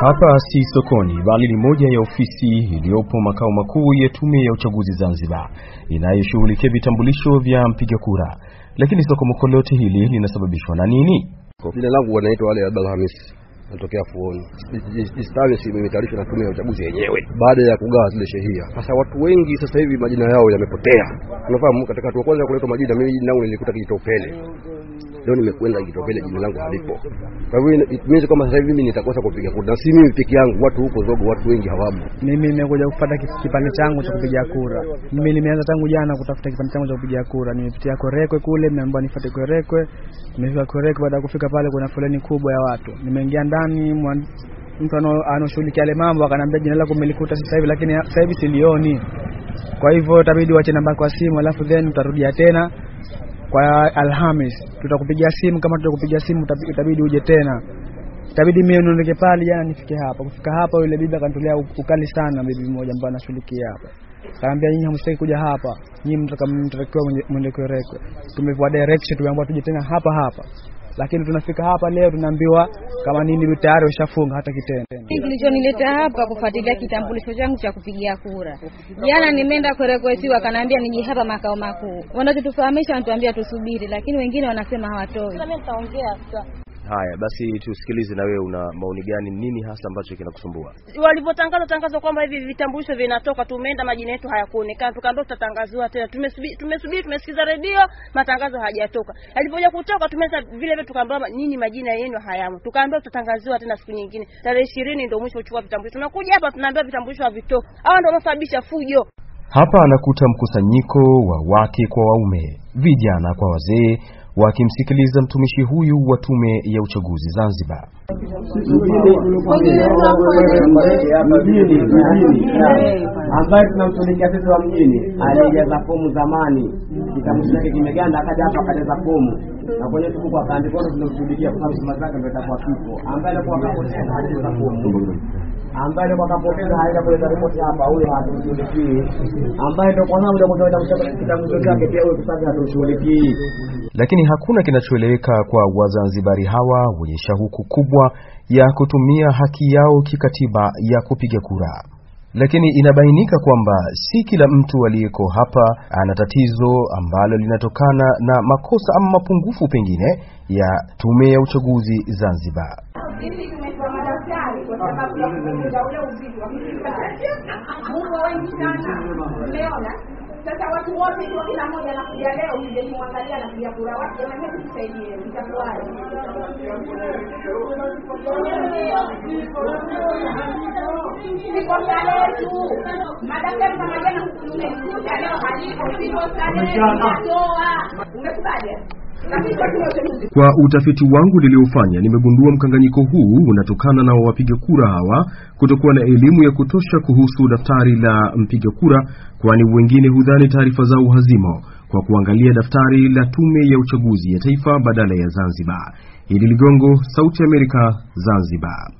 Hapa si sokoni bali ni moja ya ofisi iliyopo makao makuu ya Tume ya Uchaguzi Zanzibar inayoshughulikia vitambulisho vya mpiga kura. Lakini sokomoko lote hili linasababishwa na nini? Jina langu wanaitwa wale Hamisi, natokea Fuoni. Service imetayarishwa na tume ya uchaguzi yenyewe baada ya kugawa zile shehia. Sasa watu wengi sasa hivi majina yao yamepotea. Unafahamu, katika hatua kwanza ya kuletwa majina, mimi jina langu nilikuta Kijitopele, leo nimekwenda Kitopele, jina langu halipo. Kwa hivyo it kama sasa hivi mimi nitakosa kupiga kura, na si mimi peke yangu, watu huko Zogo, watu wengi hawamo. Mimi nimekuja kupata kipande changu cha kupiga kura. Mimi nimeanza tangu jana kutafuta kipande changu cha kupiga kura. Nimepitia Korekwe kule, nimeambiwa nifuate Korekwe. Nimefika Korekwe, baada ya kufika pale kuna foleni kubwa ya watu. Nimeingia ndani, mtu anaoshughulikia yale mambo akanambia jina lako umelikuta sasa hivi, lakini sasa hivi silioni. Kwa hivyo itabidi wache namba kwa simu, alafu then utarudia tena kwa Alhamis tutakupigia simu. Kama tutakupigia simu, itabidi uje tena itabidi mimi niondoke pale jana nifike hapa. Kufika hapa, yule bibi akanitolea ukali sana, bibi mmoja ambaye anashughulikia hapa, kaambia nyinyi hamstaki kuja hapa, nyinyi mtatakiwa mwende Kwerekwe. Tumepewa direction, tumeambiwa tuje tena hapa hapa, lakini tunafika hapa leo tunaambiwa kama nini tayari ushafunga hata kitendo. Kilichonileta hapa kufuatilia kitambulisho changu cha kupigia kura. Jana nimeenda Kwerekwe kanaambia wakaniambia nije hapa makao makuu, wanachotufahamisha wanatuambia tusubiri, lakini wengine wanasema hawatoi. Haya basi, tusikilize na wewe, una maoni gani? Nini hasa ambacho kinakusumbua? Walivyotangaza tangazo kwamba hivi vitambulisho vinatoka, tumeenda majina yetu hayakuonekana, tukaambiwa tutatangaziwa tena. Tumesubiri, tumesubiri, tumesikiza redio, matangazo hayajatoka. Alipokuja kutoka, tumeza vile vile, tukaambiwa nyinyi majina yenu hayamo, tukaambiwa tutatangaziwa tena siku nyingine, tarehe ishirini ndio mwisho kuchukua vitambulisho. Tunakuja hapa tunaambiwa vitambulisho havitoki. Hawa ndio wanaosababisha fujo. Hapa anakuta mkusanyiko wa wake kwa waume, vijana kwa wazee wakimsikiliza mtumishi huyu wa Tume ya Uchaguzi Zanzibar. ambaye tunamshughulikia sisi wa mjini, alijaza fomu zamani, kitambulisho chake kimeganda, akaja hapa akajaza fomu na kwenye tuku akaandikwa, tunamshughulikia kwa sababu zake ndio itakuwa kifo. Ambaye alikuwa akapoteza hajaza fomu ambaye ndio akapoteza aenda kuleta ripoti hapa, huyo hatumshughulikii. Ambaye ndio kwa sababu ndio kitambulisho chake pia huyo kisasi hatumshughulikii. Lakini hakuna kinachoeleweka kwa Wazanzibari hawa wenye shauku kubwa ya kutumia haki yao kikatiba ya kupiga kura. Lakini inabainika kwamba si kila mtu aliyeko hapa ana tatizo ambalo linatokana na makosa ama mapungufu pengine ya Tume ya Uchaguzi Zanzibar. Ya sasa watu wote ikiwa kila mmoja anakuja leo kuje kumwangalia anapiga kura wake, jamani, hebu tusaidie, itakuwaje? Si kosa letu, madaktari kama jana tumekuta leo halipo, si kosa letu, tunatoa. Umekubali? Kwa utafiti wangu niliofanya nimegundua mkanganyiko huu unatokana na wapiga kura hawa kutokuwa na elimu ya kutosha kuhusu daftari la mpiga kura, kwani wengine hudhani taarifa zao hazimo kwa kuangalia daftari la Tume ya Uchaguzi ya Taifa badala ya Zanzibar. Idi Ligongo, Sauti ya Amerika, Zanzibar.